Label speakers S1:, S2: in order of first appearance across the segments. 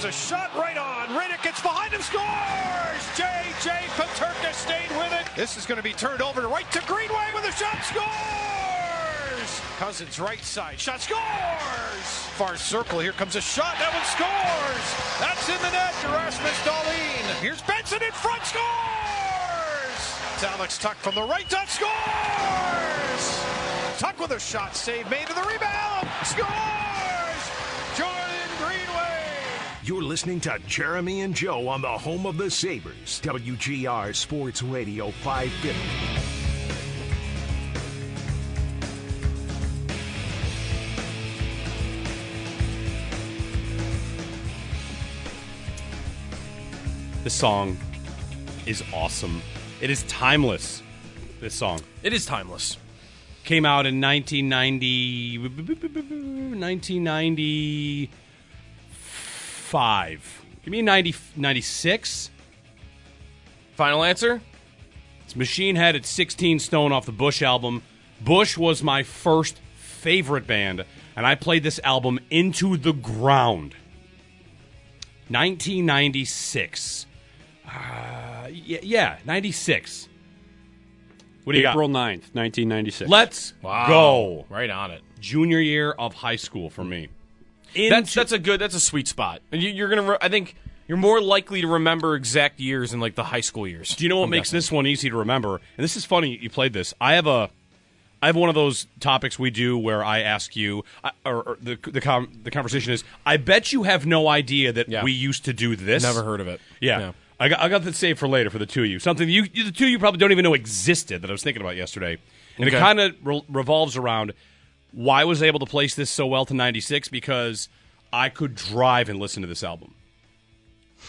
S1: There's a shot right on. Riddick gets behind him, scores! J.J. Peterka stayed with it. This is going to be turned over right to Greenway with a shot, scores! Cozens right side, shot, scores! Far circle, here comes a shot, that one scores! That's in the net, Rasmus Dahlin. Here's Benson in front, scores! It's Alex Tuch from the right, Tuch scores! Tuch with a shot, save made to the rebound, scores! Jordan Greenway!
S2: You're listening to Jeremy and Joe on the home of the Sabres, WGR Sports Radio 550.
S3: This song is awesome. It is timeless. This song
S4: It is timeless.
S3: came out in 1990 1995. Give me a 90 96.
S4: Final answer?
S3: It's Machine Head at 16 Stone off the Bush album. Bush was my first favorite band, and I played this album into the ground. 1996. Uh, yeah, yeah, 96. What do you
S5: April
S3: got?
S5: 9th, 1996.
S3: Let's go.
S4: Right on it.
S3: Junior year of high school for me.
S4: That's
S3: Into-
S4: that's a good. That's a sweet spot. You, you're gonna. Re- I think you're more likely to remember exact years in like the high school years.
S3: Do you know what
S4: I'm
S3: makes
S4: guessing.
S3: this one easy to remember? And this is funny you played this. I have a I have one of those topics we do where I ask you or, or the the com, the conversation is I bet you have no idea that
S4: Yeah.
S3: we used to do this.
S4: Never heard of it.
S3: Yeah.
S4: Yeah.
S3: I got I got that saved for later for the two of you. Something you the two of you probably don't even know existed that I was thinking about yesterday. And it kind of re- revolves around why I was able to place this so well to 96 because I could drive and listen to this album.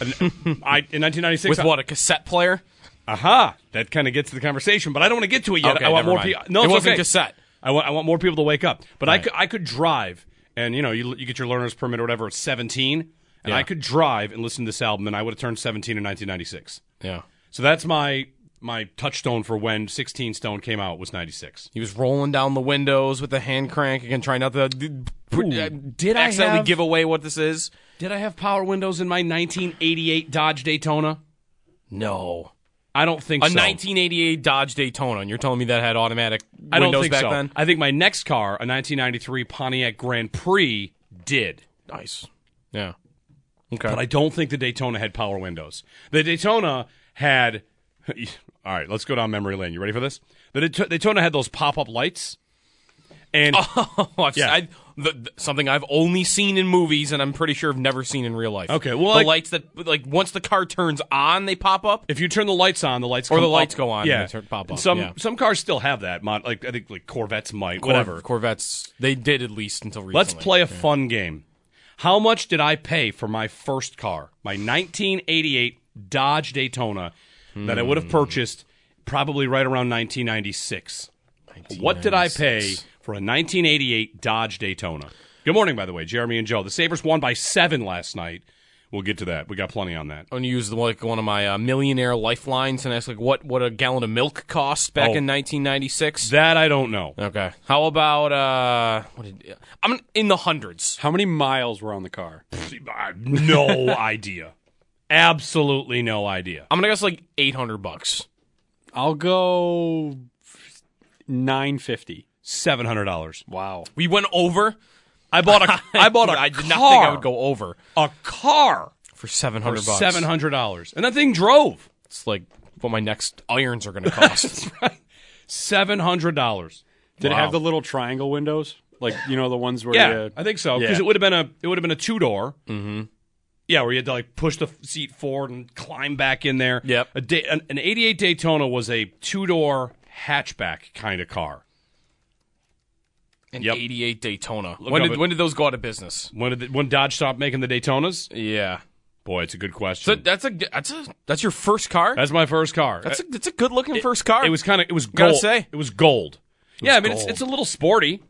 S3: I in 1996
S4: with
S3: I-
S4: what a cassette player.
S3: Aha! That kind of gets to the conversation, but I don't want to get to it yet.
S4: Okay,
S3: I want more
S4: mind.
S3: people. No,
S4: It wasn't
S3: okay.
S4: cassette.
S3: I want, I want more people to wake up. But I could I could drive, and you know, you you get your learner's permit or whatever at 17, and
S4: Yeah.
S3: I could drive and listen to this album, and I would have turned 17 in 1996.
S4: Yeah.
S3: So that's my my touchstone for when 16 Stone came out was 96.
S4: He was rolling down the windows with the hand crank again, trying not to. d-
S3: Ooh.
S4: uh,
S3: Did I
S4: accidentally
S3: have-
S4: give away what this is?
S3: Did I have power windows in my 1988 Dodge Daytona?
S4: No.
S3: I don't think so.
S4: A
S3: so.
S4: 1988 Dodge Daytona, and you're telling me that had automatic
S3: I don't
S4: windows
S3: think
S4: back
S3: so.
S4: then?
S3: I think my next car, a 1993 Pontiac Grand Prix, did.
S4: Nice. Yeah. Okay.
S3: but I don't think the Daytona had power windows. The Daytona had. All right, let's go down memory lane. You ready for this? The Dayto- Daytona had those pop up lights, and
S4: Oh, I've-
S3: Yeah.
S4: I- the- the- something I've only seen in movies, and I'm pretty sure I've never seen in real life.
S3: Okay, well,
S4: the
S3: like-
S4: lights that like once the car turns on, they pop up.
S3: if you turn the lights on, the lights
S4: Or the lights
S3: up.
S4: go on and
S3: Yeah,
S4: they turn- pop up,
S3: Some
S4: yeah.
S3: some cars still have that. Mod, like I think like Corvettes might.
S4: Cor-
S3: whatever.
S4: Corvettes, they did at least until recently.
S3: Let's play a fun game. How much did I pay for my first car, my 1988 Dodge Daytona, that I would have purchased probably right around 1996? What did I pay for a 1988 Dodge Daytona? Good morning, by the way, Jeremy and Joe. The Sabres won by seven last night. We'll get to that. We got plenty on that.
S4: I'm gonna use the, like one of my uh, millionaire lifelines and ask like what what a gallon of milk cost back
S3: Oh.
S4: in 1996.
S3: That I don't know.
S4: okay. How about uh what did I'm in the hundreds.
S5: How many miles were on the car?
S3: No idea. Absolutely no idea.
S4: I'm gonna guess like 800 bucks.
S5: I'll go nine fifty.
S3: Seven hundred dollars.
S5: Wow.
S4: We went over.
S3: I bought a. I bought a.
S4: I did
S3: car,
S4: not think I would go over
S3: a car
S4: for 700 bucks.
S3: seven hundred dollars, and that thing drove.
S4: It's like what my next irons are going to cost.
S3: Seven hundred dollars.
S5: Did it
S3: Wow.
S5: have the little triangle windows? Like you know the ones where
S3: Yeah,
S5: you,
S3: I think so because
S5: Yeah.
S3: it would have been a it would have been a two door. Mm-hmm. Yeah, where you had to like push the seat forward and climb back in there.
S4: Yep.
S3: A da- an, an '88 Daytona was a two door hatchback kind of car.
S4: An
S3: Yep.
S4: '88 Daytona.
S3: Look
S4: when
S3: up
S4: did
S3: it.
S4: when did those go out of business?
S3: When did the, when Dodge stopped making the Daytonas?
S4: Yeah.
S3: Boy, it's a good
S4: So
S3: question.
S4: that's a that's a that's your first car.
S3: That's my first car.
S4: That's a uh, that's a good looking first car.
S3: It was kind of it was
S4: Gotta
S3: gold.
S4: say.
S3: it was gold. yeah, I mean it's
S4: gold.
S3: it's a little sporty.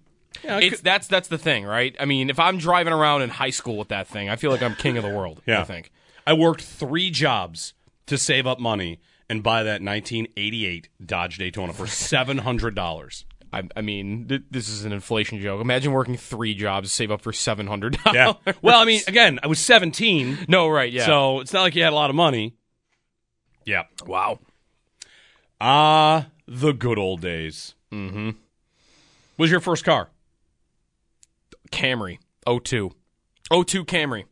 S3: Yeah,
S4: It's
S3: could-
S4: that's that's the thing, right? I mean, if I'm driving around in high school with that thing, I feel like I'm king of the world.
S3: Yeah.
S4: I think.
S3: I worked three jobs to save up money and buy that 1988 Dodge Daytona for seven hundred dollars.
S4: I, I mean, th- this is an inflation joke. Imagine working three jobs to save up for seven hundred.
S3: Yeah. well, I mean, again, I was 17,
S4: no, right? Yeah.
S3: so it's not like you had a lot of money. Yeah.
S4: wow.
S3: Ah, the good old days. Mm-hmm. Was your first car?
S4: Camry 02. 02 Camry.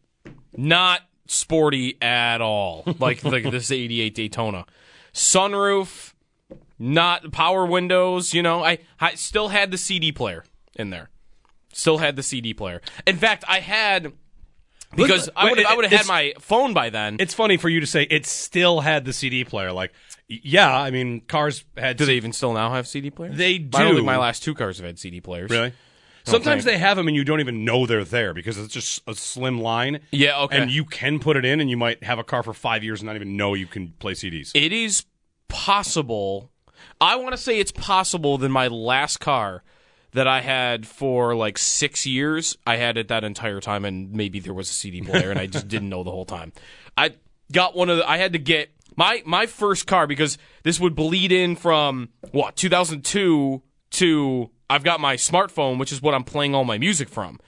S4: Not sporty at all. Like like this 88 Daytona. Sunroof, not power windows, you know. I, I still had the CD player in there. Still had the CD player. In fact, I had because
S3: Look,
S4: I would I would have had my phone by then.
S3: It's funny for you to say it still had the CD player. Like, yeah, I mean, cars had.
S4: do they even still now have CD players?
S3: They do.
S4: think my last two cars have had CD players.
S3: Really? Sometimes
S4: think.
S3: they have them and you don't even know they're there because it's just a slim line.
S4: Yeah, okay.
S3: And you can put it in and you might have a car for five years and not even know you can play CDs.
S4: it is possible. I want to say it's possible that my last car that I had for like six years, I had it that entire time, and maybe there was a CD player, and I just didn't know the whole time. I got one of the. I had to get my my first car because this would bleed in from what 2002 to I've got my smartphone, which is what I'm playing all my music from.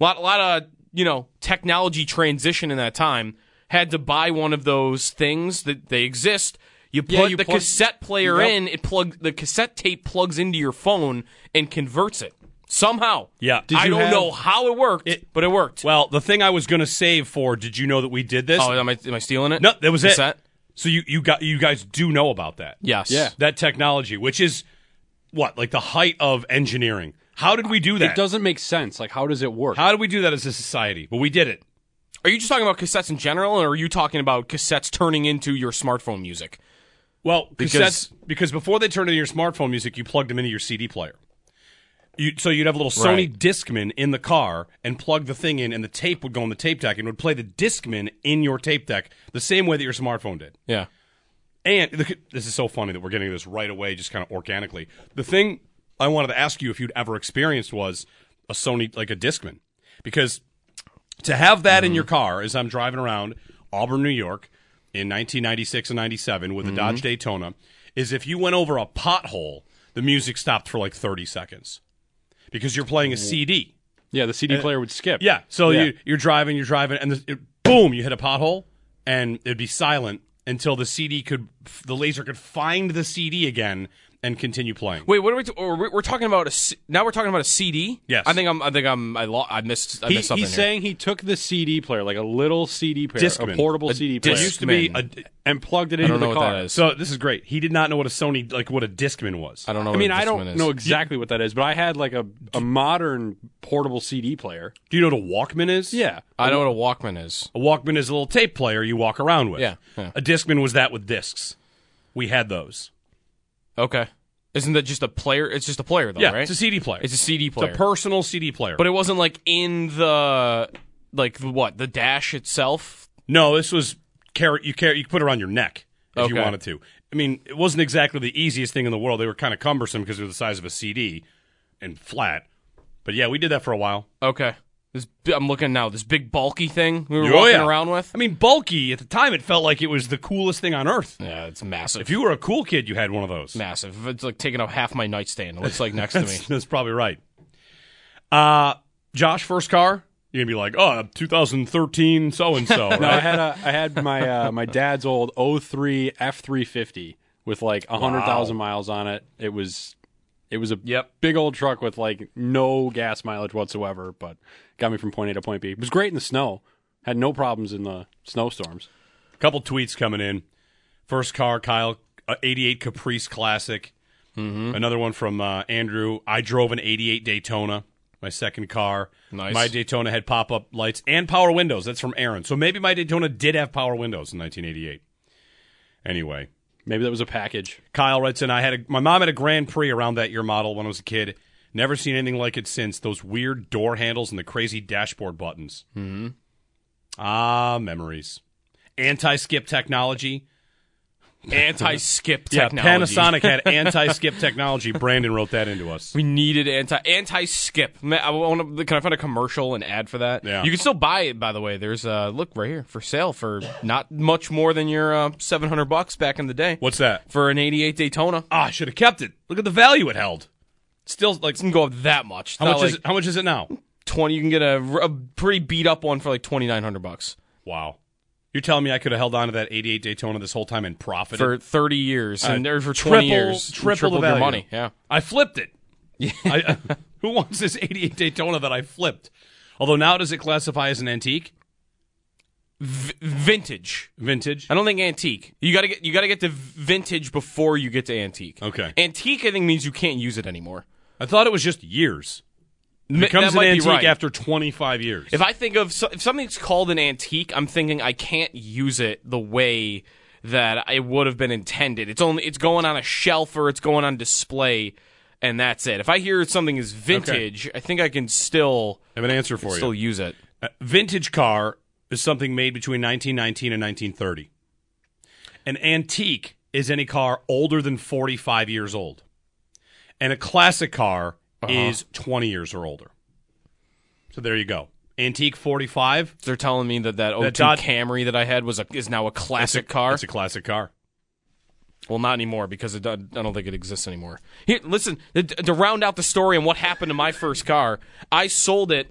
S4: A lot, a lot of you know technology transition in that time. Had to buy one of those things that they exist. You put
S5: Yeah, you
S4: the
S5: plug-
S4: cassette player
S5: Yep.
S4: in. It plug the cassette tape plugs into your phone and converts it somehow.
S3: Yeah. Did
S4: I
S3: you
S4: don't
S3: have-
S4: know how it worked,
S3: It-
S4: but it worked.
S3: Well, the thing I was going to save for, did you know that we did this?
S4: oh, am I, am I stealing it?
S3: no, that was
S4: Cassette?
S3: it. So you, you got you guys do know about that.
S4: Yes.
S5: Yeah.
S3: That technology, which is what, like the height of engineering. How did we do that?
S5: It doesn't make sense. Like, how does it work?
S3: How did we do that as a society? Well, we did it.
S4: Are you just talking about cassettes in general, or are you talking about cassettes turning into your smartphone music?
S3: Well,
S4: Because-
S3: because because before they turned into your smartphone music, you plugged them into your CD player. You, so you'd have a little Sony
S4: Right.
S3: Discman in the car and plug the thing in, and the tape would go on the tape deck and would play the Discman in your tape deck the same way that your smartphone did.
S4: Yeah.
S3: And this is so funny that we're getting this right away, just kind of organically. The thing I wanted to ask you if you'd ever experienced was a Sony, like a Discman, because to have that in mm-hmm. your car as I'm driving around Auburn, New York, in 1996 and 97 with the mm-hmm. Dodge Daytona, is if you went over a pothole, the music stopped for like 30 seconds because you're playing a CD.
S5: yeah, the CD player would skip.
S3: Yeah. So
S5: Yeah.
S3: You, you're driving, you're driving, and the, it, boom, you hit a pothole, and it'd be silent until the CD could, the laser could find the CD again and continue playing.
S4: Wait, what are we? T- we're we're talking about a. C- now we're talking about a CD.
S3: Yes.
S4: I think I'm. I think I'm. I, lo- I missed. I
S5: He,
S4: missed something
S5: he's
S4: here.
S5: saying he took the CD player, like a little CD player,
S3: Discman.
S5: a portable
S4: A
S5: CD player,
S3: used to be a.
S5: And plugged it
S4: I
S5: into
S4: don't know
S5: the
S4: what
S5: car.
S3: So this is great. He did not know what a Sony, like what a Discman was.
S4: I don't know.
S5: I
S4: what
S5: mean, I
S4: Discman
S5: don't
S4: is.
S5: know exactly what that is, but I had like a, a modern portable CD player.
S3: Do you know what a Walkman is?
S5: Yeah,
S4: I know what a Walkman is.
S3: A Walkman is a little tape player you walk around with.
S4: Yeah, yeah.
S3: A Discman was that with discs. We had those.
S4: Okay. Isn't that just a player? It's just a player, though,
S3: yeah,
S4: right?
S3: it's a CD player.
S4: It's a CD player.
S3: It's a personal CD player.
S4: but it wasn't like in the like what the dash itself.
S3: No, this was carry. You carry. You could put it around your neck if you wanted to. I mean, it wasn't exactly the easiest thing in the world. They were kind of cumbersome because they were the size of a CD and flat. But yeah, we did that for a while.
S4: Okay. This I'm looking now. This big bulky thing we were
S3: Oh,
S4: walking
S3: yeah.
S4: around with.
S3: I mean, bulky at the time. It felt like it was the coolest thing on earth.
S4: Yeah, it's massive.
S3: If you were a cool kid, you had one of those.
S4: massive, it's like taking up half my nightstand. It looks like next to me.
S3: That's, that's probably right. Uh, Josh, first car. You're gonna be like, oh, 2013, so and so.
S5: No, I had a I had my uh, my dad's old 03 F350 with like 100,000 miles on it. It was It was a
S4: Yep.
S5: big old truck with like no gas mileage whatsoever, but got me from point A to point B. It was great in the snow. Had no problems in the snowstorms.
S3: A Couple tweets coming in. First car, Kyle, uh, 88 Caprice Classic.
S4: Mm-hmm.
S3: Another one from uh, Andrew. I drove an 88 Daytona, my second car.
S4: Nice.
S3: My Daytona had pop up lights and power windows. That's from Aaron. So maybe my Daytona did have power windows in 1988. Anyway,
S5: Maybe that was a package.
S3: Kyle writes in, I had a, my mom had a Grand Prix around that year model when I was a kid. Never seen anything like it since. Those weird door handles and the crazy dashboard buttons. Mm-hmm. Ah, memories. Anti-skip technology.
S4: Anti-skip
S3: Yeah,
S4: technology.
S3: Panasonic had anti-skip technology. Brandon wrote that into us.
S4: We needed anti anti skip. I want to. Can I find a commercial and ad for that?
S3: Yeah.
S4: You can still buy it, by the way. There's uh look right here for sale for not much more than your uh, seven hundred bucks back in the day
S3: What's that?
S4: for an '88 Daytona.
S3: Ah, I should have kept it. Look at the value it held. Still, like,
S4: It can go up that much.
S3: how much
S4: like
S3: is it? How much is it now?
S4: Twenty. You can get a, a pretty beat up one for like twenty nine hundred bucks
S3: Wow. You're telling me I could have held on to that 88 Daytona this whole time and profited
S4: for thirty years, and
S3: Uh,
S4: there for
S3: triple-
S4: twenty years, you
S3: triple the
S4: your money. Yeah.
S3: I flipped it. I, who wants this 88 Daytona that I flipped? Although now does it classify as an antique?
S4: V- vintage.
S3: Vintage?
S4: I don't think antique. You gotta get you gotta get to vintage before you get to antique.
S3: Okay.
S4: Antique, I think means you can't use it anymore.
S3: I thought it was just years. Becomes an
S4: be
S3: antique
S4: right.
S3: after 25 years.
S4: If I think of if something's called an antique, I'm thinking I can't use it the way that it would have been intended. It's only it's going on a shelf or it's going on display, and that's it. If I hear something is vintage, I think I can still
S3: I have an answer for
S4: still
S3: you.
S4: use it.
S3: A vintage car is something made between 1919 and 1930. An antique is any car older than 45 years old. And a classic car
S4: Uh-huh.
S3: is 20 years or older. So there you go. Antique 45
S4: They're telling me that that 02
S3: Dodge-
S4: Camry that I had was a is now a classic car.
S3: It's a classic car.
S4: Well, not anymore because it, I don't think it exists anymore. Here, listen to, to round out the story and what happened to my first car. I sold it,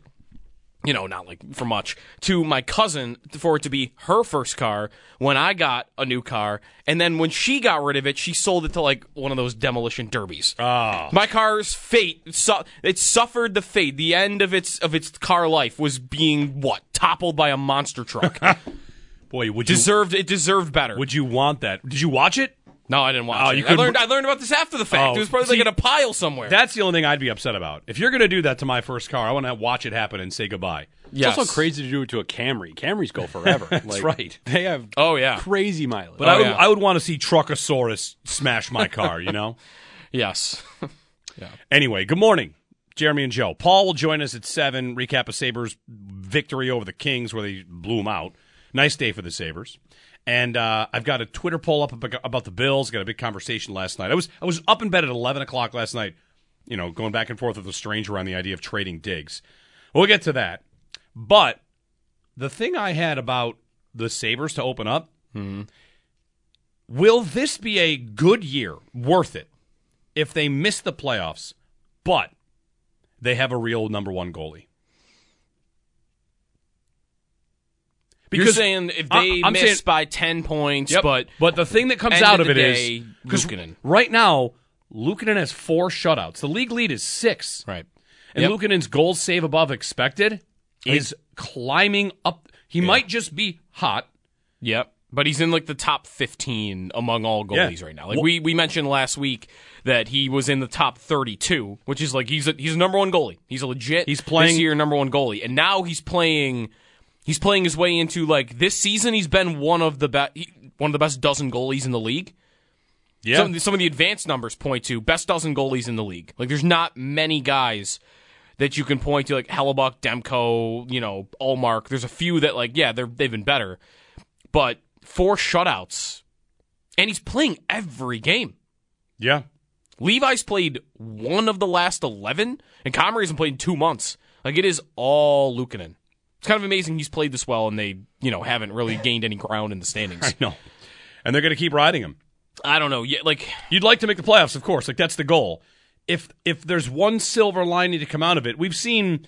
S4: you know, not like for much, to my cousin for it to be her first car when I got a new car, and then when she got rid of it, she sold it to like one of those demolition derbies.
S3: Oh.
S4: My car's fate, su- it suffered the fate. The end of its of its car life was being what toppled by a monster truck.
S3: Boy, would you
S4: deserved it deserved better.
S3: would you want that? Did you watch it?
S4: No, I didn't watch
S3: Oh,
S4: it.
S3: you
S4: I
S3: couldn't-
S4: learned I learned about this after the fact.
S3: Oh,
S4: it was probably
S3: see-
S4: like in a pile somewhere.
S3: That's the only thing I'd be upset about. If you're going to do that to my first car, I want to watch it happen and say goodbye.
S5: It's also crazy to do it to a Camry. Camrys go forever. That's
S3: right.
S5: They have
S4: Oh yeah.
S5: crazy mileage.
S3: But
S4: Oh,
S3: I would
S4: yeah.
S3: I would want to see Truckosaurus smash my car, you know?
S4: Yes.
S3: Anyway, good morning, Jeremy and Joe. Paul will join us at 7, recap of Sabres victory over the Kings where they blew them out. Nice day for the Sabres. And uh, I've got a Twitter poll up about the Bills. Got a big conversation last night. I was I was up in bed at 11 o'clock last night, you know, going back and forth with a stranger on the idea of trading Diggs. We'll get to that. But the thing I had about the Sabres to open up, will this be a good year, worth it, if they miss the playoffs, but they have a real number one goalie?
S4: You're saying if they
S3: I- I'm
S4: miss
S3: saying-
S4: by ten points,
S3: Yep,
S4: but
S3: but the thing that comes out
S4: of
S3: of it is
S4: day,
S3: 'cause
S4: Luukkonen.
S3: right now Luukkonen has four shutouts. The league lead is six,
S4: right.
S3: and
S4: Yep.
S3: Luukkonen's goals save above expected is climbing up. He might just be hot.
S4: Yep. But he's in like the top 15 among all goalies
S3: Yeah.
S4: right now. Like we, we mentioned last week that he was in the top 32, which is like he's a, he's a number one goalie. He's a legit
S3: He's playing-
S4: this year number one goalie, and now he's playing he's playing his way into like this season. He's been one of the best one of the best dozen goalies in the league.
S3: Yeah,
S4: Some, some of the advanced numbers point to best dozen goalies in the league. Like there's not many guys that you can point to like Hellebuyck, Demko, you know, Ullmark. There's a few that like yeah they're they've been better, but four shutouts, and he's playing every game.
S3: yeah.
S4: Levi's played one of the last eleven, and Comrie hasn't played in two months. Like it is all Luukkonen. It's kind of amazing he's played this well, and they you know haven't really gained any ground in the standings.
S3: No, and they're going to keep riding him.
S4: I don't know. Yeah, like
S3: You'd like to make the playoffs, of course. Like that's the goal. If if there's one silver lining to come out of it, we've seen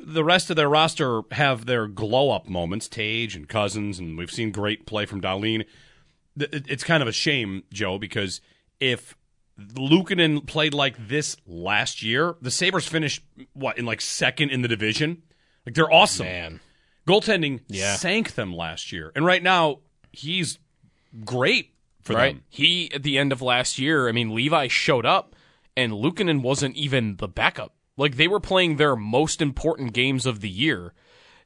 S3: the rest of their roster have their glow up moments, Tage and Cozens, and we've seen great play from Dahlin. It's kind of a shame, Joe, because if Luukkonen played like this last year, the Sabres finished what in like second in the division. Like they're awesome.
S4: Man.
S3: Goaltending
S4: Yeah.
S3: sank them last year, and right now he's great for
S4: right?
S3: them.
S4: He at the end of last year, I mean, Levi showed up, and Luukkonen wasn't even the backup. Like they were playing their most important games of the year,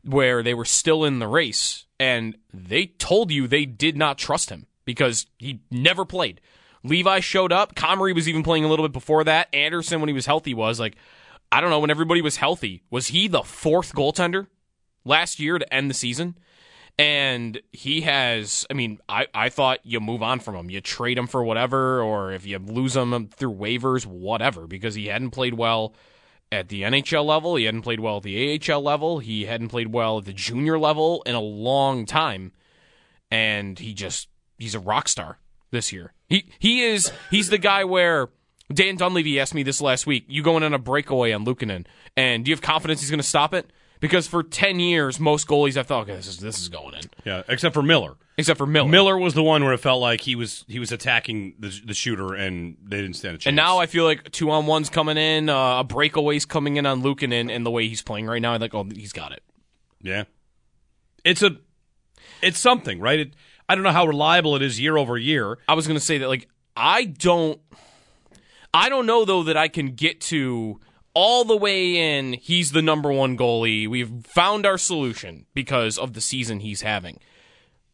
S4: where they were still in the race, and they told you they did not trust him because he never played. Levi showed up. Comrie was even playing a little bit before that. Anderson, when he was healthy, was like, I don't know, when everybody was healthy, was he the fourth goaltender last year to end the season? And he has, I mean, I, I thought you move on from him. You trade him for whatever, or if you lose him through waivers, whatever, because he hadn't played well at the NHL level. He hadn't played well at the AHL level. He hadn't played well at the junior level in a long time. And he just, he's a rock star this year. He, he is, he's the guy where Dan Dunleavy asked me this last week. You going on a breakaway on Luukkonen, and do you have confidence he's going to stop it? Because for ten years, most goalies I thought, okay, this is this is going in,
S3: Yeah, except for Miller.
S4: except for Miller.
S3: Miller was the one where it felt like he was he was attacking the, the shooter, and they didn't stand a chance.
S4: and now I feel like two on ones coming in, uh, a breakaway's coming in on Luukkonen, and the way he's playing right now, I'm like, oh, he's got it.
S3: yeah, it's a it's something, right? It, I don't know how reliable it is year over year.
S4: I was going to say that like I don't I don't know though that I can get to all the way in he's the number 1 goalie. We've found our solution because of the season he's having.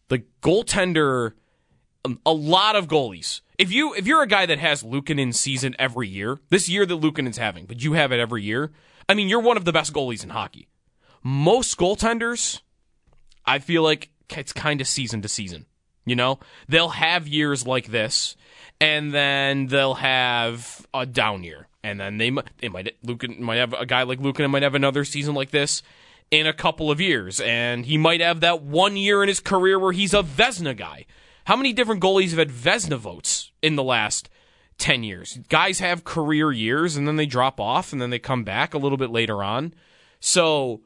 S4: The goaltender um, a lot of goalies. If you if you're a guy that has Luukkonen season every year, this year that Luukkonen's having, but you have it every year, I mean you're one of the best goalies in hockey. Most goaltenders I feel like it's kind of season to season. You know, they'll have years like this, and then they'll have a down year, and then they might they might Lucan might have a guy like Lucan and might have another season like this in a couple of years, and he might have that one year in his career where he's a Vezina guy. How many different goalies have had Vezina votes in the last 10 years? Guys have career years and then they drop off and then they come back a little bit later on. So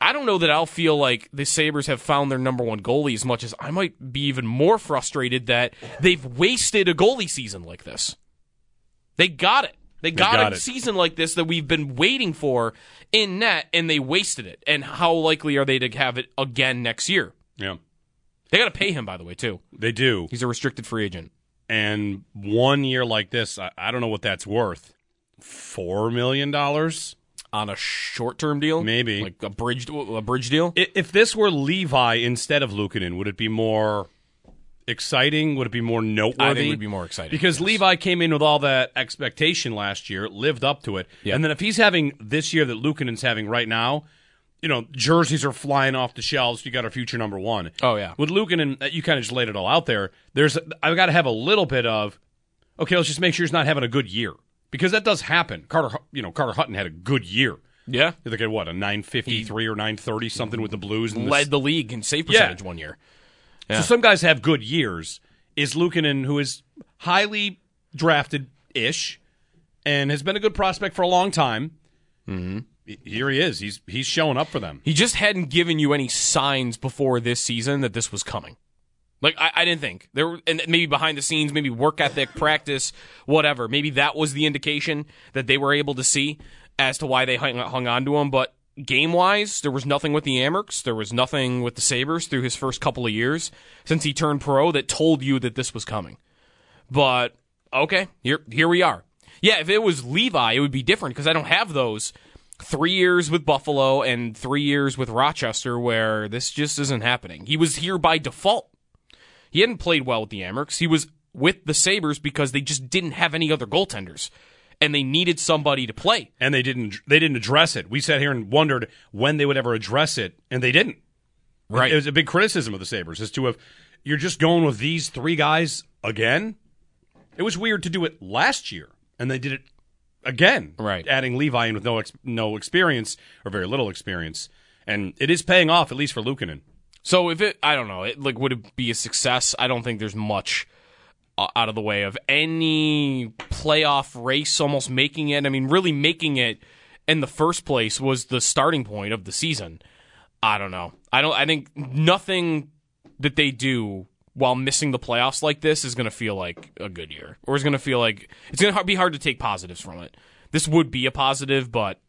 S4: I don't know that I'll feel like the Sabres have found their number one goalie as much as I might be even more frustrated that they've wasted a goalie season like this. They got it. They got,
S3: got
S4: a
S3: it.
S4: season like this that we've been waiting for in net, and they wasted it. And how likely are they to have it again next year?
S3: Yeah,
S4: They got to pay him, by the way, too.
S3: they do.
S4: He's a restricted free agent.
S3: And one year like this, I, I don't know what that's worth. Four million dollars.
S4: On a short term deal?
S3: Maybe.
S4: Like a bridge, a bridge deal?
S3: If this were Levi instead of Luukkonen, would it be more exciting? Would it be more noteworthy?
S4: I think it would be more exciting,
S3: because
S4: yes.
S3: Levi came in with all that expectation last year, lived up to it,
S4: Yeah.
S3: and then if he's having this year that Luukkonen's having right now, you know, jerseys are flying off the shelves. You got our future number one.
S4: Oh, yeah.
S3: With Luukkonen, uh, you kind of just laid it all out there. There's, I've got to have a little bit of, okay, let's just make sure he's not having a good year because that does happen. Carter, you know, Carter Hutton had a good year.
S4: Yeah.
S3: They get what a nine fifty three or nine thirty something with the Blues and
S4: Led the league in save
S3: Yeah.
S4: percentage one year.
S3: So some guys have good years. Is Luukkonen, who is highly drafted ish and has been a good prospect for a long time. Mm-hmm. Here he is. He's he's showing up for them.
S4: He just hadn't given you any signs before this season that this was coming. Like I, I didn't think there, were, and maybe behind the scenes, maybe work ethic, practice, whatever. Maybe that was the indication that they were able to see as to why they hung, hung on to him. But game wise, there was nothing with the Amerks. There was nothing with the Sabres through his first couple of years since he turned pro that told you that this was coming. But okay, here here we are. Yeah, if it was Levi, it would be different because I don't have those three years with Buffalo and three years with Rochester where this just isn't happening. He was here by default. He hadn't played well with the Amerks. He was with the Sabres because they just didn't have any other goaltenders. And they needed somebody to play.
S3: And they didn't they didn't address it. We sat here and wondered when they would ever address it, and they didn't.
S4: Right.
S3: It was a big criticism of the Sabres as to have you're just going with these three guys again. It was weird to do it last year, and they did it again.
S4: Right.
S3: Adding Levi in with no ex- no experience or very little experience, and it is paying off at least for Luukkonen.
S4: So if it, I don't know, it like would it be a success? I don't think there's much uh, out of the way of any playoff race almost making it. I mean, really making it in the first place was the starting point of the season. I don't know. I don't. I think nothing that they do while missing the playoffs like this is going to feel like a good year, or is going to feel like it's going to be hard to take positives from it. This would be a positive, but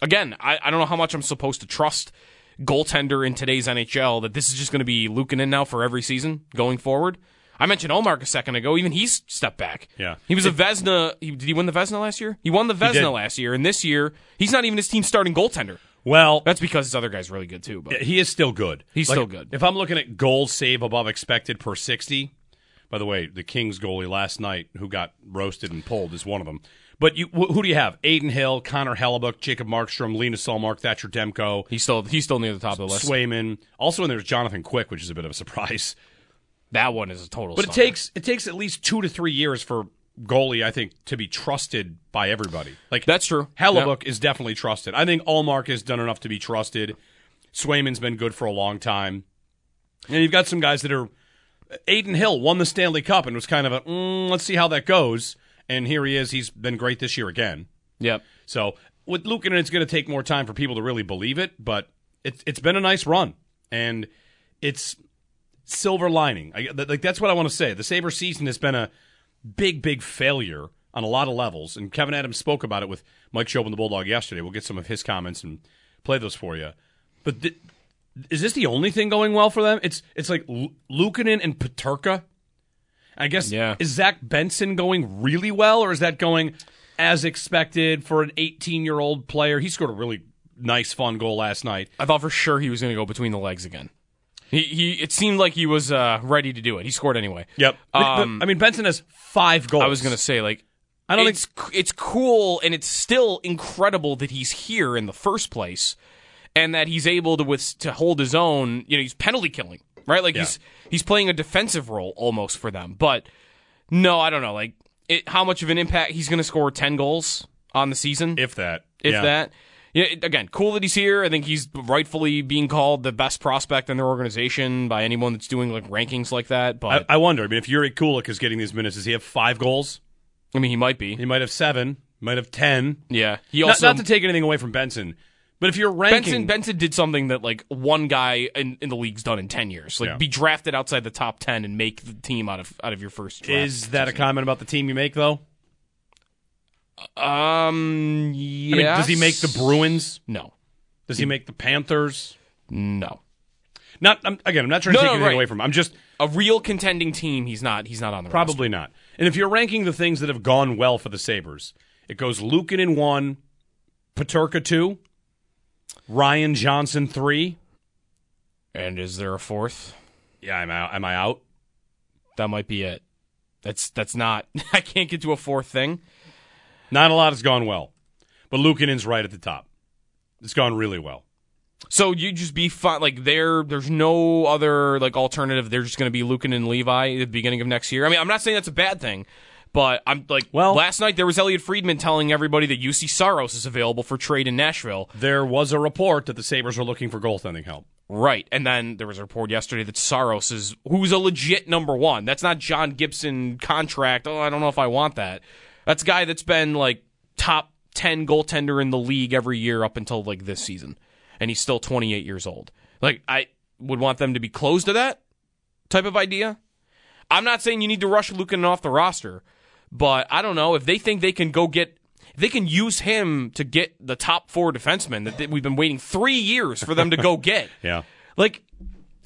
S4: again, I, I don't know how much I'm supposed to trust goaltender in today's NHL that this is just going to be Luukkonen now for every season going forward. I mentioned Ullmark a second ago. Even he's stepped back.
S3: Yeah.
S4: he was a Vezina. He, did he win the Vezina last year? He won the. Vezina last year, and this year he's not even his team's starting goaltender.
S3: Well,
S4: That's because his other guy's really good too. But
S3: he is still good.
S4: He's
S3: Like,
S4: still good.
S3: If I'm looking at goal save above expected per 60, by the way, the Kings goalie last night who got roasted and pulled is one of them. But you, wh- who do you have? Adin Hill, Connor Hellebuyck, Jacob Markstrom, Linus Ullmark, Thatcher Demko,
S4: he's still he's still near the top of the list.
S3: Swayman. Also, and there's Jonathan Quick, which is a bit of a surprise.
S4: That one is a total.
S3: But it takes it takes at least two to three years for goalie, I think, to be trusted by everybody. Like
S4: That's true.
S3: Hellebuyck is definitely trusted. I think Ullmark has done enough to be trusted. Swayman's been good for a long time. And you've got some guys that are. Adin Hill won the Stanley Cup and was kind of a, mm, let's see how that goes. And here he is. He's been great this year again.
S4: Yep.
S3: So with Lukin, it's going to take more time for people to really believe it, but it's it's been a nice run, and it's silver lining. I, th- like that's what I want to say. The Sabre season has been a big, big failure on a lot of levels, and Kevyn Adams spoke about it with Mike Shobin, the Bulldog, yesterday. We'll get some of his comments and play those for you. But th- is this the only thing going well for them? It's it's like L- Luukkonen and Peterka. I guess
S4: Yeah.
S3: is Zach Benson going really well, or is that going as expected for an 18 year old player? He scored a really nice, fun goal last night.
S4: I thought for sure he was going to go between the legs again. He he. It seemed like he was uh, ready to do it. He scored anyway.
S3: Yep.
S4: Um,
S3: but, I mean, Benson has five goals.
S4: I was going to say like.
S3: I don't
S4: it's, it's cool and it's still incredible that he's here in the first place and that he's able to with to hold his own you know he's penalty killing right like
S3: Yeah.
S4: he's he's playing a defensive role almost for them but no I don't know like it, how much of an impact he's going to score 10 goals on the season
S3: if that.
S4: if
S3: Yeah.
S4: that. Yeah, again, cool that he's here. I think he's rightfully being called the best prospect in their organization by anyone that's doing like rankings like that. But
S3: I, I wonder. I mean, if Jiri Kulich is getting these minutes, does he have five goals?
S4: I mean, he might be.
S3: He might have seven. Might have ten.
S4: Yeah, he
S3: Not,
S4: also
S3: not to take anything away from Benson, but if you're ranking,
S4: Benson Benson did something that like one guy in, in the league's done in ten years. Like
S3: Yeah.
S4: be drafted outside the top ten and make the team out of out of your first draft.
S3: is that a comment about the team you make though?
S4: um?
S3: I mean, does he make the Bruins?
S4: No,
S3: Does he make the Panthers?
S4: no.
S3: Not I'm, again. I'm not trying to
S4: No,
S3: take
S4: no,
S3: anything
S4: right.
S3: away from. him. I'm just
S4: A real contending team. He's not. He's not on the
S3: Probably not. And if you're ranking the things that have gone well for the Sabres, it goes Lukin in one, Peterka two, Ryan Johnson three.
S4: And is there a fourth?
S3: Yeah, am I, am I out?
S4: That might be it. That's that's not. I can't get to a fourth thing.
S3: Not a lot has gone well, but Luukkonen's right at the top. It's gone really well.
S4: So you just be fine. Like there, there's no other like alternative. They're just going to be Lucan and Levi at the beginning of next year. I mean, I'm not saying that's a bad thing, but I'm like,
S3: Well-
S4: last night there was Elliotte Friedman telling everybody that Juuse Saros is available for trade in Nashville.
S3: There was a report that the Sabres are looking for goaltending help.
S4: Right, and then there was a report yesterday that Saros is who's a legit number one. That's not John Gibson contract. Oh, I don't know if I want that. That's a guy that's been like top ten goaltender in the league every year up until like this season, and he's still 28 years old. Like I would want them to be close to that type of idea. I'm not saying you need to rush Lukin off the roster, but I don't know if they think they can go get. They can use him to get the top four defensemen that we've been waiting three years for them to go get.
S3: Yeah.
S4: Like,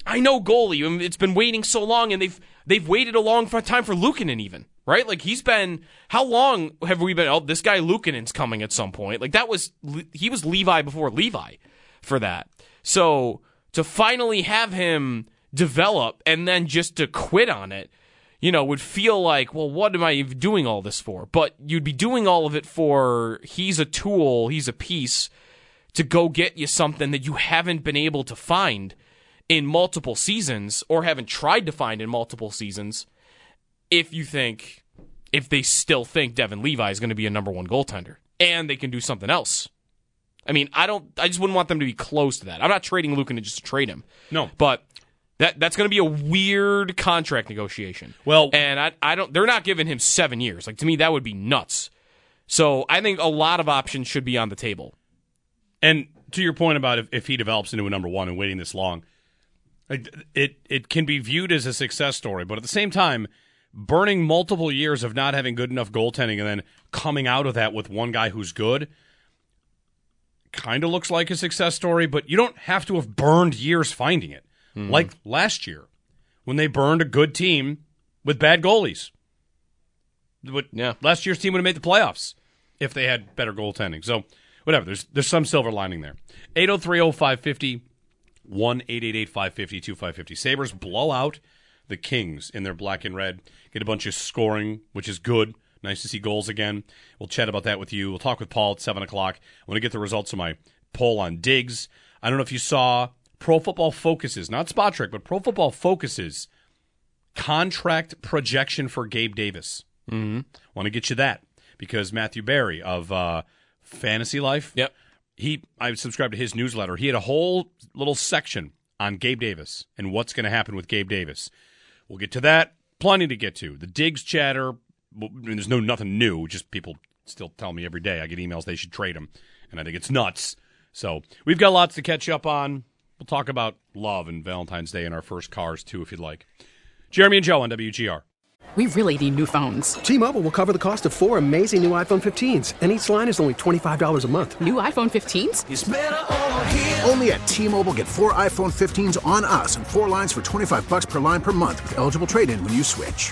S4: I know goalie. I mean, It's been waiting so long, and they've they've waited a long time for Luukkonen even. Right? Like he's been. How long have we been? Oh, this guy Luukkonen's coming at some point. Like that was he was Levi before Levi for that. So to finally have him develop and then just to quit on it, you know, would feel like, well, what am I even doing all this for? But you'd be doing all of it for he's a tool, he's a piece to go get you something that you haven't been able to find in multiple seasons or haven't tried to find in multiple seasons if you think if they still think Devon Levi is going to be a number 1 goaltender and they can do something else. I mean, I don't I just wouldn't want them to be close to that. I'm not trading Lucan to just to trade him.
S3: No.
S4: But that that's going to be a weird contract negotiation.
S3: Well-
S4: and I I don't they're not giving him 7 years. Like to me that would be nuts. So, I think a lot of options should be on the table.
S3: And to your point about if, if he develops into a number one and waiting this long, Like, It it can be viewed as a success story, but at the same time, burning multiple years of not having good enough goaltending and then coming out of that with one guy who's good kind of looks like a success story, but you don't have to have burned years finding it. Mm-hmm. Like last year when they burned a good team with bad goalies. But
S4: Yeah.
S3: last year's team would have made the playoffs if they had better goaltending. So whatever, there's there's some silver lining there. 8030550 1 550 2550 Sabres blow out the Kings in their black and red. Get a bunch of scoring, which is good. Nice to see goals again. We'll chat about that with you. We'll talk with Paul at 7 o'clock. I want to get the results of my poll on Diggs. I don't know if you saw Pro Football Focuses, not Spotrac, but Pro Football Focuses contract projection for Gabe Davis. Mm-hmm. Want to get you that because Matthew Berry of uh, Fantasy Life.
S4: Yep.
S3: He, I subscribed to his newsletter. He had a whole little section on Gabe Davis and what's going to happen with Gabe Davis. We'll get to that. Plenty to get to. The Diggs chatter. well, I mean, there's no nothing new. Just people still tell me every day. I get emails they should trade him, and I think it's nuts. So we've got lots to catch up on. We'll talk about love and Valentine's Day in our first cars too, if you'd like. Jeremy and Joe on WGR.
S6: We really need new phones.
S7: T-Mobile will cover the cost of four amazing new iPhone 15s, and each line is only $25 a month.
S6: New iPhone 15s?
S8: Only at T-Mobile get four iPhone 15s on us and four lines for 25 bucks per line per month with eligible trade-in when you switch.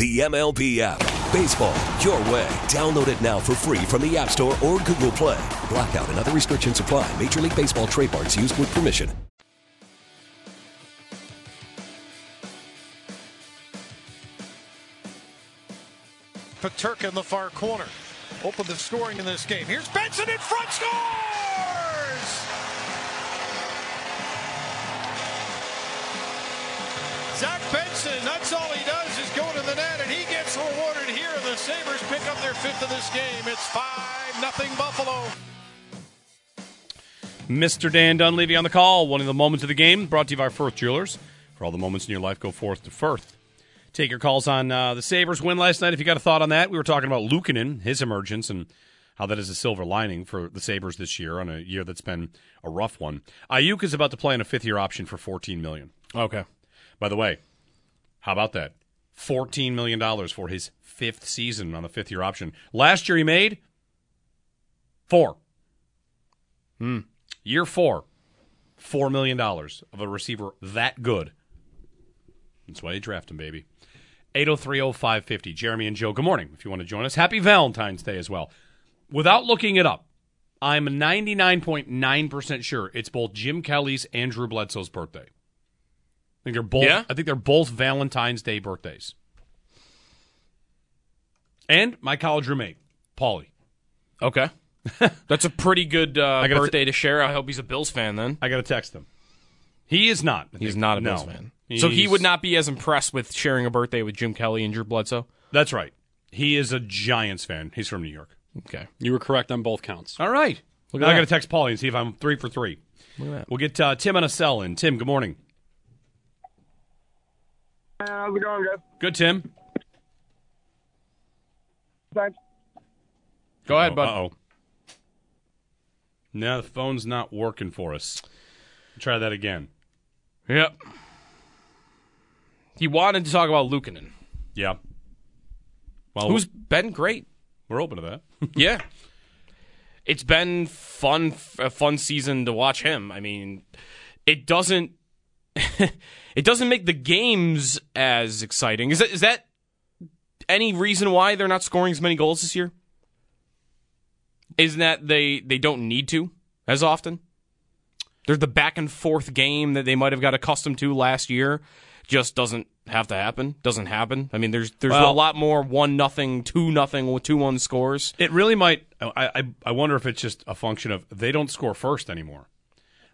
S9: The MLB app. Baseball, your way. Download it now for free from the App Store or Google Play. Blackout and other restrictions apply. Major League Baseball trademarks used with permission.
S1: Peterka in the far corner. Open the scoring in this game. Here's Benson in front, scores! Zach Benson, that's all he does is go to the net, and he gets rewarded here. The Sabres pick up their fifth of this game. It's 5 nothing Buffalo.
S3: Mr. Dan Dunleavy on the call. One of the moments of the game brought to you by Firth Jewelers. For all the moments in your life, go forth to Firth. Take your calls on uh, the Sabres win last night. If you got a thought on that, we were talking about Luukkonen, his emergence, and how that is a silver lining for the Sabres this year on a year that's been a rough one. Ayuk is about to play on a fifth year option for 14 million.
S4: Okay.
S3: By the way, how about that? $14 million for his fifth season on a fifth year option. Last year he made four. Hmm. Year four, $4 million of a receiver that good. That's why you draft him, baby. 8030550. Jeremy and Joe, good morning. If you want to join us, happy Valentine's Day as well. Without looking it up, I'm 99.9% sure it's both Jim Kelly's and Drew Bledsoe's birthday. I think they're both.
S4: Yeah?
S3: I think they're both Valentine's Day birthdays. And my college roommate, Paulie.
S4: Okay. That's a pretty good uh,
S3: gotta
S4: birthday to share. I hope he's a Bills fan then.
S3: I got to text him. He is not.
S4: He's not a
S3: No.
S4: Bills fan. So he would not be as impressed with sharing a birthday with Jim Kelly and Drew Bledsoe?
S3: That's right. He is a Giants fan. He's from New York.
S4: Okay.
S5: You were correct on both counts.
S3: All right.
S4: Look at
S3: I got to text Paulie and see if I'm three for three.
S4: Look at that.
S3: We'll get uh, Tim on a cell in. Tim, good morning.
S10: How's it going, guys?
S3: Good, Tim.
S10: Thanks.
S4: Go ahead, bud.
S3: Uh oh. No, the phone's not working for us. Try that again.
S4: Yep. He wanted to talk about Luukkonen,
S3: Yeah. Well,
S4: who's been great.
S3: we're open to that.
S4: Yeah. It's been fun, a fun season to watch him. I mean, it doesn't, it doesn't make the games as exciting. Is that is that any reason why they're not scoring as many goals this year? Isn't that they they don't need to as often? There's the back and forth game that they might have got accustomed to last year. Just doesn't have to happen. Doesn't happen. I mean, there's there's
S3: Well-
S4: a lot more one nothing, two nothing, two one scores.
S3: It really might. I, I I wonder if it's just a function of they don't score first anymore.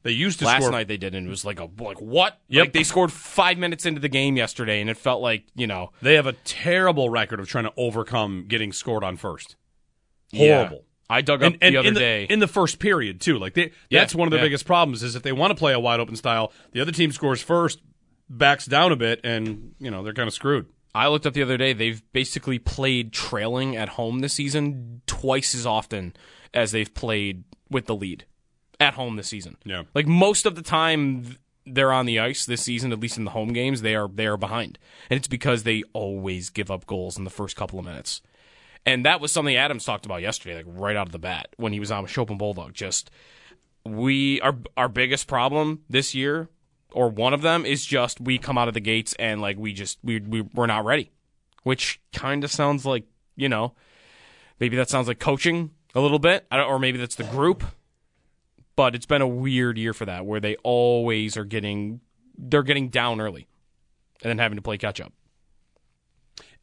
S3: They used to
S4: Last
S3: score.
S4: night they did, and it was like a like what?
S3: Yep.
S4: Like they scored five minutes into the game yesterday, and it felt like you know
S3: They have a terrible record of trying to overcome getting scored on first.
S4: Yeah.
S3: Horrible.
S4: I dug up
S3: And, and
S4: the other
S3: in the,
S4: day.
S3: in the first period too. Like they,
S4: Yeah,
S3: that's one of their
S4: yeah.
S3: biggest problems is if they want to play a wide open style, the other team scores first, backs down a bit, and you know they're kind of screwed.
S4: I looked up the other day. They've basically played trailing at home this season twice as often as they've played with the lead at home this season.
S3: Yeah.
S4: Like most of the time they're on the ice this season, at least in the home games, they are they are behind. And it's because they always give up goals in the first couple of minutes. And that was something Adams talked about yesterday, like right out of the bat when he was on with Schopp and Bulldog. Just we our our biggest problem this year, or one of them, is just we come out of the gates and like we just we, we we're not ready, which kind of sounds like you know maybe that sounds like coaching a little bit, I don't, or maybe that's the group. But it's been a weird year for that, where they always are getting they're getting down early, and then having to play catch up.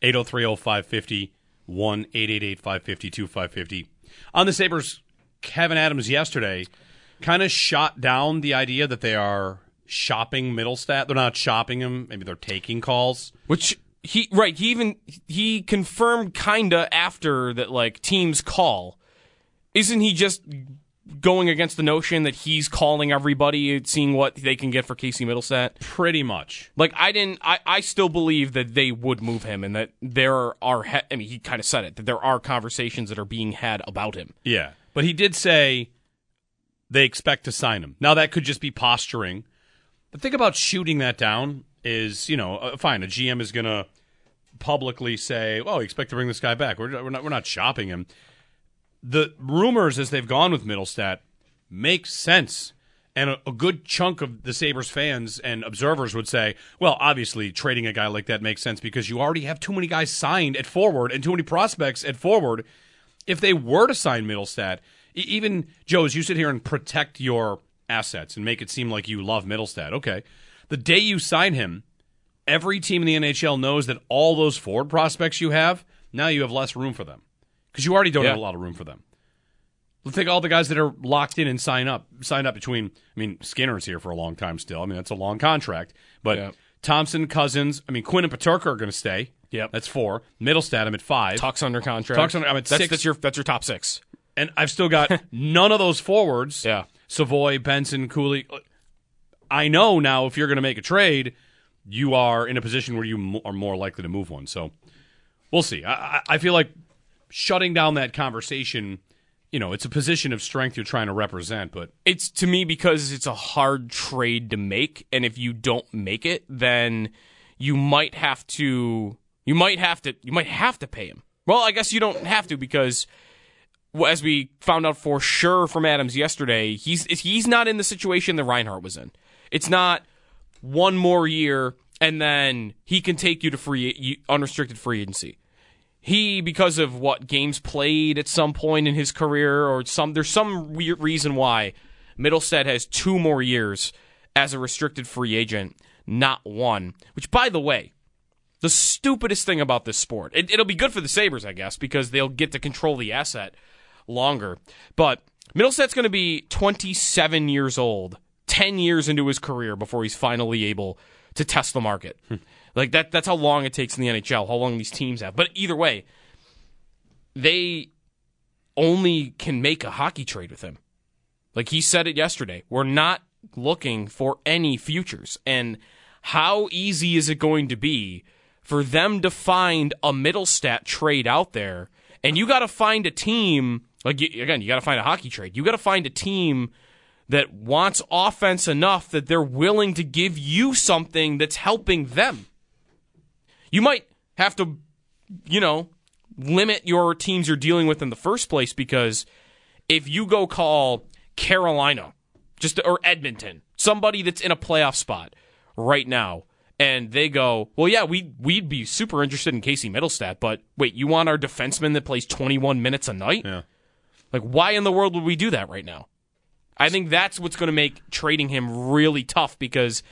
S3: 8030550 1 550 2550 On the Sabres, Kevyn Adams yesterday kind of shot down the idea that they are shopping Mittelstadt. They're not shopping him. Maybe they're taking calls.
S4: Which he right, he even he confirmed kinda after that like teams call. Isn't he just going against the notion that he's calling everybody, seeing what they can get for Casey Mittelstadt?
S3: Pretty much.
S4: Like I didn't I, I still believe that they would move him and that there are he- I mean he kind of said it that there are conversations that are being had about him.
S3: Yeah. But he did say they expect to sign him. Now, that could just be posturing. The thing about shooting that down is, you know, uh, fine, a GM is going to publicly say, oh, we expect to bring this guy back. We're, we're, not, we're not shopping him. The rumors as they've gone with Mittelstadt make sense. And a, a good chunk of the Sabres fans and observers would say, well, obviously, trading a guy like that makes sense because you already have too many guys signed at forward and too many prospects at forward. If they were to sign Mittelstadt, even, Joe, as you sit here and protect your assets and make it seem like you love Mittelstadt, okay. The day you sign him, every team in the NHL knows that all those forward prospects you have, now you have less room for them because you already don't
S4: Yeah.
S3: have a lot of room for them. Let's think all the guys that are locked in and sign up, signed up between. I mean, Skinner's here for a long time still. I mean, that's a long contract. But
S4: Yeah.
S3: Thompson, Cozens, I mean, Quinn and Peterka are going to stay.
S4: Yep.
S3: that's four. Mittelstadt, I'm at five.
S4: Tuch's under contract.
S3: Tuch's under- I'm at
S4: that's,
S3: six.
S4: That's your that's your top six.
S3: and I've still got none of those forwards.
S4: Yeah.
S3: Savoie, Benson, Cooley. I know now if you're going to make a trade, you are in a position where you are more likely to move one. So we'll see. I I feel like shutting down that conversation, you know, it's a position of strength you're trying to represent, but
S4: It's to me because it's a hard trade to make, and if you don't make it, then you might have to you might have to you might have to pay him. Well, I guess you don't have to because as we found out for sure from Adams yesterday, he's he's not in the situation that Reinhart was in. It's not one more year and then he can take you to free unrestricted free agency. He because of what games played at some point in his career or some there's some weird reason why Mittelstadt has two more years as a restricted free agent, not one. Which by the way, the stupidest thing about this sport. It, it'll be good for the Sabres, I guess, because they'll get to control the asset longer. But Mittelstadt's going to be 27 years old, 10 years into his career before he's finally able to test the market. Hmm. Like that that's how long it takes in the NHL, how long these teams have. But either way, they only can make a hockey trade with him. Like he said it yesterday. We're not looking for any futures. And how easy is it going to be for them to find a Mittelstadt trade out there? And you got to find a team, like, again, you got to find a hockey trade. You got to find a team that wants offense enough that they're willing to give you something that's helping them. You might have to, you know, limit your teams you're dealing with in the first place because if you go call Carolina, just or Edmonton, somebody that's in a playoff spot right now, and they go, "Well, yeah, we we'd be super interested in Casey Mittelstadt, but wait, you want our defenseman that plays 21 minutes a night?
S3: Yeah.
S4: Like, why in the world would we do that right now? I think that's what's going to make trading him really tough because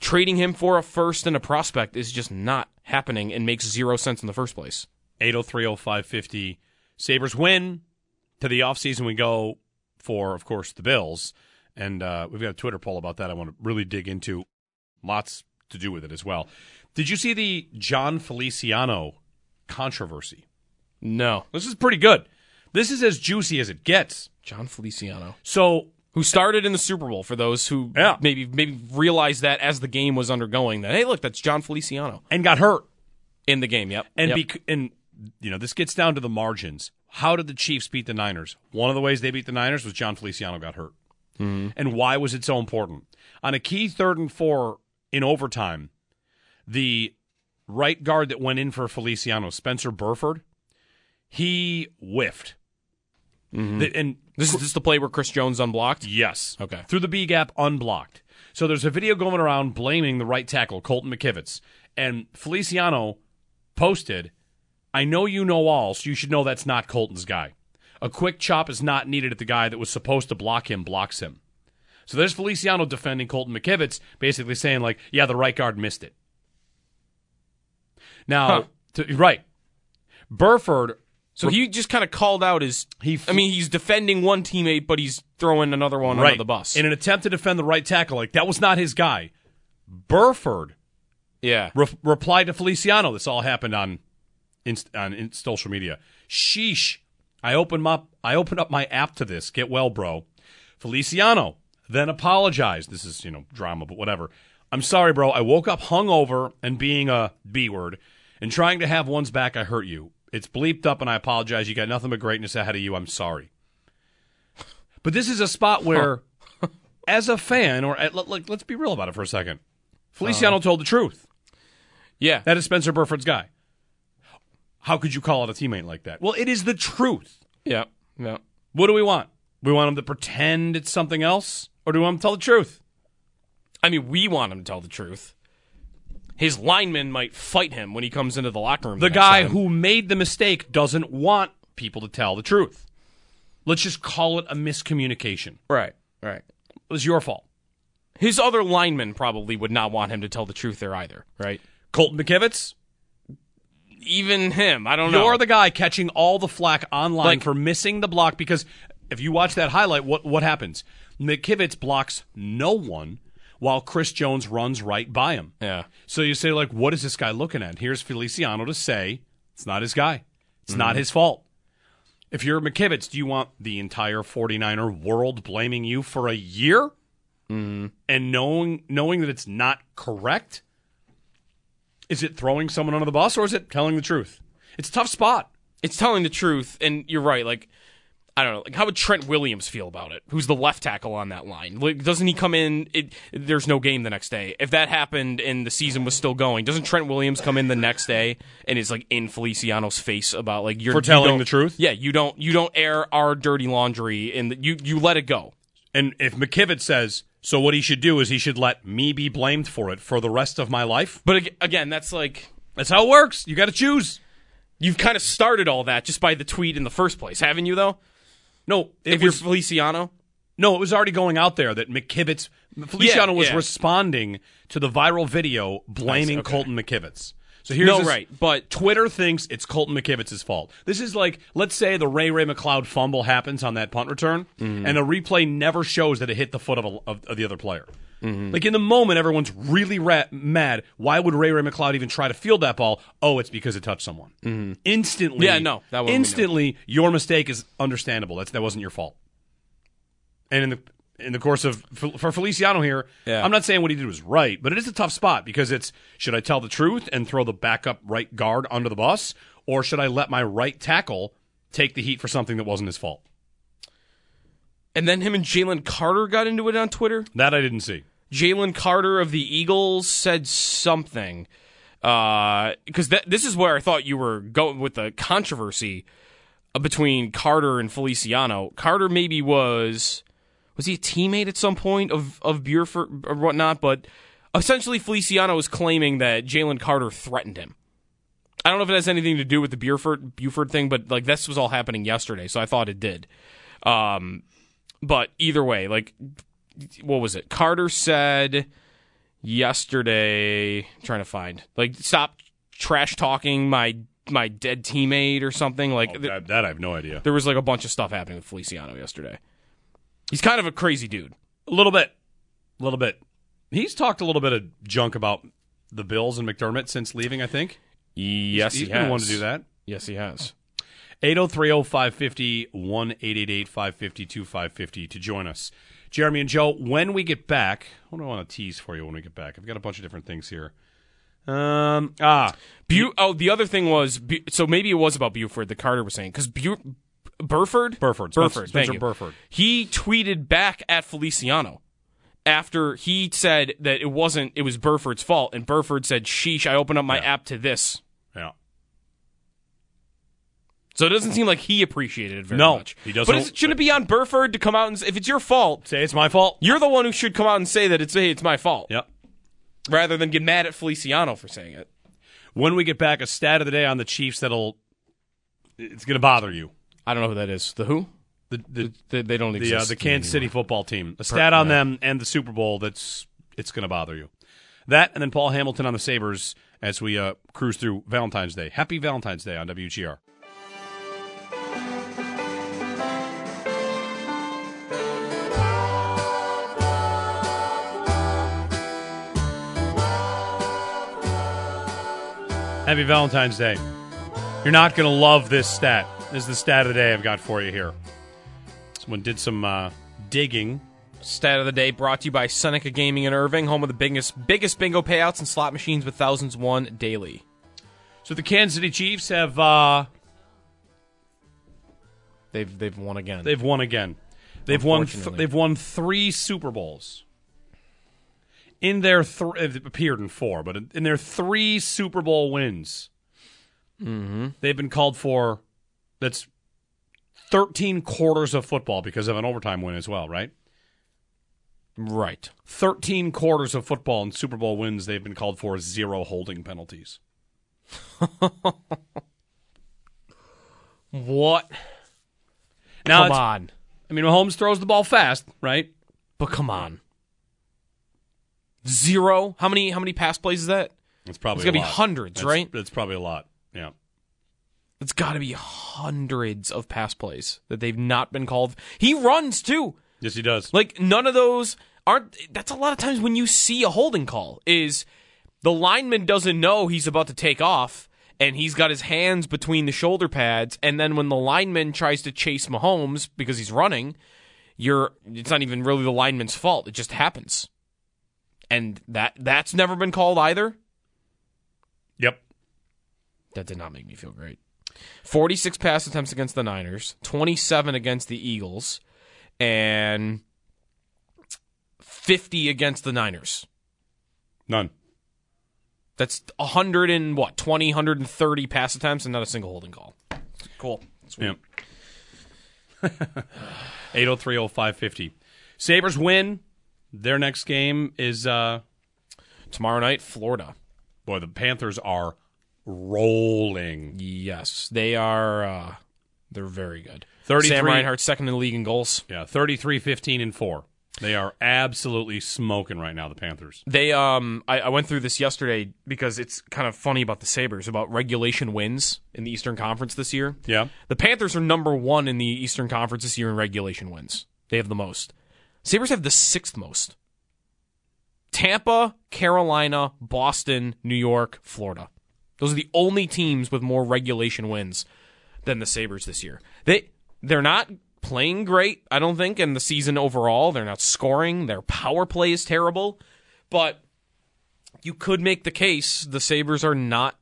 S4: trading him for a first and a prospect is just not happening and makes zero sense in the first place.
S3: 8030550. Sabres win. To the offseason, we go for, of course, the Bills. And uh, we've got a Twitter poll about that I want to really dig into. Lots to do with it as well. Did you see the Jon Feliciano controversy?
S4: No.
S3: This is pretty good. This is as juicy as it gets.
S4: Jon Feliciano.
S3: So,
S4: who started in the Super Bowl for those who
S3: Yeah.
S4: maybe maybe realized that as the game was undergoing that hey look that's Jon Feliciano
S3: and got hurt.
S4: in the game. Yep.
S3: And
S4: Yep.
S3: bec- and you know, this gets down to the margins. How did the Chiefs beat the Niners? One of the ways they beat the Niners was Jon Feliciano got hurt. Mm-hmm. And why was it so important? On a key third and four in overtime, the right guard that went in for Feliciano, Spencer Burford, he whiffed. Mm-hmm. The- and
S4: this is this the play where Chris Jones unblocked.
S3: Yes.
S4: Okay.
S3: Through the B gap, unblocked. So there's a video going around blaming the right tackle, Colton McKivitz. And Feliciano posted, I know you know all, so you should know that's not Colton's guy. A quick chop is not needed at the guy that was supposed to block him blocks him. So there's Feliciano defending Colton McKivitz, basically saying, like, yeah, the right guard missed it. Now,
S4: Huh.
S3: to- right. Burford.
S4: So he just kind of called out his.
S3: He
S4: I mean, he's defending one teammate, but he's throwing another one
S3: right.
S4: under the bus.
S3: In an attempt to defend the right tackle, like that was not his guy. Burford
S4: yeah.
S3: re- replied to Feliciano. This all happened on inst- on in- social media. Sheesh! I opened up I opened up my app to this. Get well, bro. Feliciano then apologized. This is you know drama, but whatever. I'm sorry, bro. I woke up hungover and being a B word and trying to have one's back. I hurt you. It's bleeped up, and I apologize. You got nothing but greatness ahead of you. I'm sorry. But this is a spot where, as a fan, or uh, at, let, let's be real about it for a second. Feliciano uh-huh. told the truth.
S4: Yeah.
S3: That is Spencer Burford's guy. How could you call out a teammate like that? Well, it is the truth.
S4: Yeah. Yeah.
S3: What do we want? We want him to pretend it's something else, or do we want him to tell the truth?
S4: I mean, we want him to tell the truth. His lineman might fight him when he comes into the locker room.
S3: The
S4: next
S3: guy
S4: time.
S3: who made the mistake doesn't want people to tell the truth. Let's just call it a miscommunication.
S4: Right. Right.
S3: It was your fault.
S4: His other lineman probably would not want him to tell the truth there either. Right.
S3: Colton McKivitz,
S4: Even him. I don't know.
S3: you're the guy catching all the flack online
S4: Like-
S3: for missing the block because if you watch that highlight, what what happens? McKivitz blocks no one while Chris Jones runs right by him.
S4: Yeah.
S3: So you say, like, what is this guy looking at? Here's Feliciano to say it's not his guy. It's not his fault. If you're McKivitz, do you want the entire 49er world blaming you for a year? Mm-hmm. And knowing knowing that it's not correct? Is it throwing someone under the bus or is it telling the truth? It's a tough spot.
S4: It's telling the truth, and you're right. Like, I don't know. Like, how would Trent Williams feel about it? Who's the left tackle on that line? Like, doesn't he come in? It, there's no game the next day. If that happened and the season was still going, doesn't Trent Williams come in the next day and is like in Feliciano's face about like you're
S3: For telling
S4: don't-
S3: the truth?
S4: Yeah, you don't you don't air our dirty laundry, and you you let it go.
S3: And if McKivitt says, so what he should do is he should let me be blamed for it for the rest of my life.
S4: But again, that's like
S3: That's how it works. You got to choose.
S4: you've kind of started all that just by the tweet in the first place, haven't you? Though,
S3: No, it
S4: if you're Feliciano,
S3: no, it was already going out there that McKivitz Feliciano was
S4: yeah.
S3: responding to the viral video blaming
S4: okay.
S3: Colton McKivitz. So here's
S4: no,
S3: this-
S4: right? But
S3: Twitter thinks it's Colton McKivitz's fault. This is like, let's say the Ray Ray McCloud fumble happens on that punt return,
S4: Mm-hmm.
S3: and the replay never shows that it hit the foot of, a, of, of the other player.
S4: Mm-hmm.
S3: Like in the moment, everyone's really ra- mad. Why would Ray Ray McCloud even try to field that ball? Oh, it's because it touched someone. Instantly,
S4: Mm-hmm. Yeah, no, that one we know.
S3: instantly, your mistake is understandable. That's that wasn't your fault. And in the in the course of for Feliciano here,
S4: Yeah.
S3: I'm not saying what he did was right, but it is a tough spot because it's should I tell the truth and throw the backup right guard under the bus, or should I let my right tackle take the heat for something that wasn't his fault?
S4: and then him and Jalen Carter got into it on Twitter.
S3: That I didn't see.
S4: Jalen Carter of the Eagles said something because that this is where I thought you were going with the controversy uh, between Carter and Feliciano. Carter maybe was was he a teammate at some point of of Burford or whatnot, but essentially Feliciano was claiming that Jalen Carter threatened him. I don't know if it has anything to do with the Burford Burford thing, but like this was all happening yesterday, so I thought it did. Um, but either way, like what was it? Carter said yesterday. trying to find like stop trash talking my my dead teammate or something. Like
S3: Oh, that, that I have no idea.
S4: there was like a bunch of stuff happening with Feliciano yesterday. He's kind of a crazy dude.
S3: A little bit. A little bit. He's talked a little bit of junk about the Bills and McDermott since leaving, I think.
S4: Yes,
S3: he's
S4: he
S3: been
S4: has.
S3: one to do that.
S4: Yes, he has.
S3: 803 550 1888 550 2550 to join us. Jeremy and Joe, when we get back, what do I want to tease for you when we get back? I've got a bunch of different things here. Um, ah,
S4: Bu- oh, the other thing was Bu- so maybe it was about Burford. that Carter was saying because Bu- Burford,
S3: Burford,
S4: Burford,
S3: Spencer
S4: thank.
S3: Burford.
S4: He tweeted back at Feliciano after he said that it wasn't it was Burford's fault, and Burford said, "Sheesh, I opened up my
S3: Yeah.
S4: app to this."
S3: yeah.
S4: So it doesn't seem like he appreciated it very
S3: No,
S4: much.
S3: he doesn't-
S4: But is, shouldn't it be on Burford to come out and s- if it's your fault?
S3: Say it's my fault.
S4: You're the one who should come out and say that it's hey, it's my fault,
S3: Yep.
S4: rather than get mad at Feliciano for saying it.
S3: When we get back, a stat of the day on the Chiefs that'll it's going to bother you.
S4: I don't know who that is. The who?
S3: The the
S4: They, they don't
S3: the,
S4: exist.
S3: uh, the Kansas City football team. A stat on them and the Super Bowl that's it's going to bother you. That and then Paul Hamilton on the Sabres as we uh, cruise through Valentine's Day. Happy Valentine's Day on WGR. Happy Valentine's Day. You're not going to love this stat. This is the stat of the day I've got for you here. Someone did some uh, digging.
S4: Stat of the day brought to you by Seneca Gaming in Irving, home of the biggest biggest bingo payouts and slot machines with thousands won daily.
S3: So the Kansas City Chiefs have uh,
S4: They've they've won again.
S3: they've won again. They've won th- they've won three Super Bowls. In their th- they've appeared in four, but in, in their three Super Bowl wins,
S4: mm-hmm.
S3: they've been called for. That's thirteen quarters of football because of an overtime win as well, right?
S4: Right.
S3: 13 quarters of football and Super Bowl wins, they've been called for zero holding penalties.
S4: What?
S3: Now
S4: come on.
S3: I mean, Mahomes throws the ball fast, right?
S4: But come on. Zero? How many how many pass plays is that?
S3: It's probably
S4: It's gotta be
S3: lot.
S4: hundreds,
S3: That's-
S4: right?
S3: It's probably a lot. Yeah.
S4: It's got to be hundreds of pass plays that they've not been called. He runs too.
S3: Yes, he does.
S4: Like none of those aren't. That's a lot of times when you see a holding call is the lineman doesn't know he's about to take off and he's got his hands between the shoulder pads, and then when the lineman tries to chase Mahomes because he's running, you're it's not even really the lineman's fault. It just happens, and that that's never been called either.
S3: Yep.
S4: That did not make me feel great. 46 pass attempts against the Niners, 27 against the Eagles, and 50 against the Niners.
S3: None.
S4: That's 100 and what, 20, 130 pass attempts and not a single holding call. Cool. Sweet.
S3: Yep. 8030550. Sabres win. Their next game is uh
S4: Tomorrow night, Florida.
S3: boy, the Panthers are rolling.
S4: Yes, they are. Uh, they're very good.
S3: 33
S4: Sam Reinhart, second in the league in goals.
S3: Yeah, 33 15 and 4. They are absolutely smoking right now the Panthers.
S4: They um I, I went through this yesterday because it's kind of funny about the Sabres about regulation wins in the Eastern Conference this year.
S3: Yeah.
S4: The Panthers are number one in the Eastern Conference this year in regulation wins. They have the most. Sabres have the sixth most. Tampa, Carolina, Boston, New York, Florida. Those are the only teams with more regulation wins than the Sabres this year. They they're not playing great, I don't think, in the season overall. They're not scoring. Their power play is terrible. But you could make the case the Sabres are not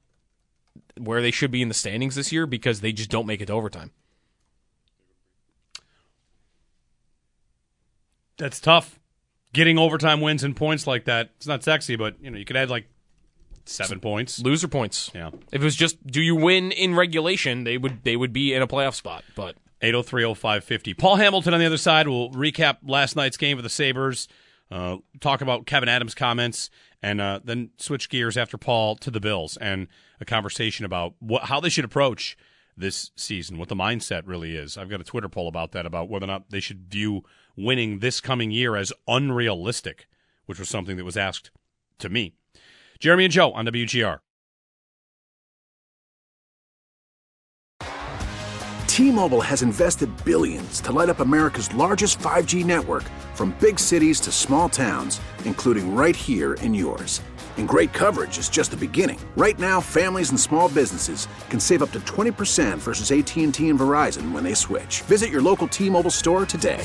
S4: where they should be in the standings this year because they just don't make it to overtime.
S3: That's tough. Getting overtime wins and points like that, it's not sexy, but you know, you could add like 7 points.
S4: Loser points.
S3: Yeah.
S4: If it was just do you win in regulation, they would they would be in a playoff spot. But
S3: 8030550. Paul Hamilton on the other side will recap last night's game for the Sabres, uh, talk about Kevyn Adams' comments, and uh, then switch gears after Paul to the Bills and a conversation about what, how they should approach this season, what the mindset really is. I've got a Twitter poll about that, about whether or not they should view winning this coming year as unrealistic, which was something that was asked to me. Jeremy and Joe on WGR.
S8: T-Mobile has invested billions to light up America's largest 5G network from big cities to small towns, including right here in yours. And great coverage is just the beginning. Right now, families and small businesses can save up to 20% versus AT&T and Verizon when they switch. Visit your local T-Mobile store today.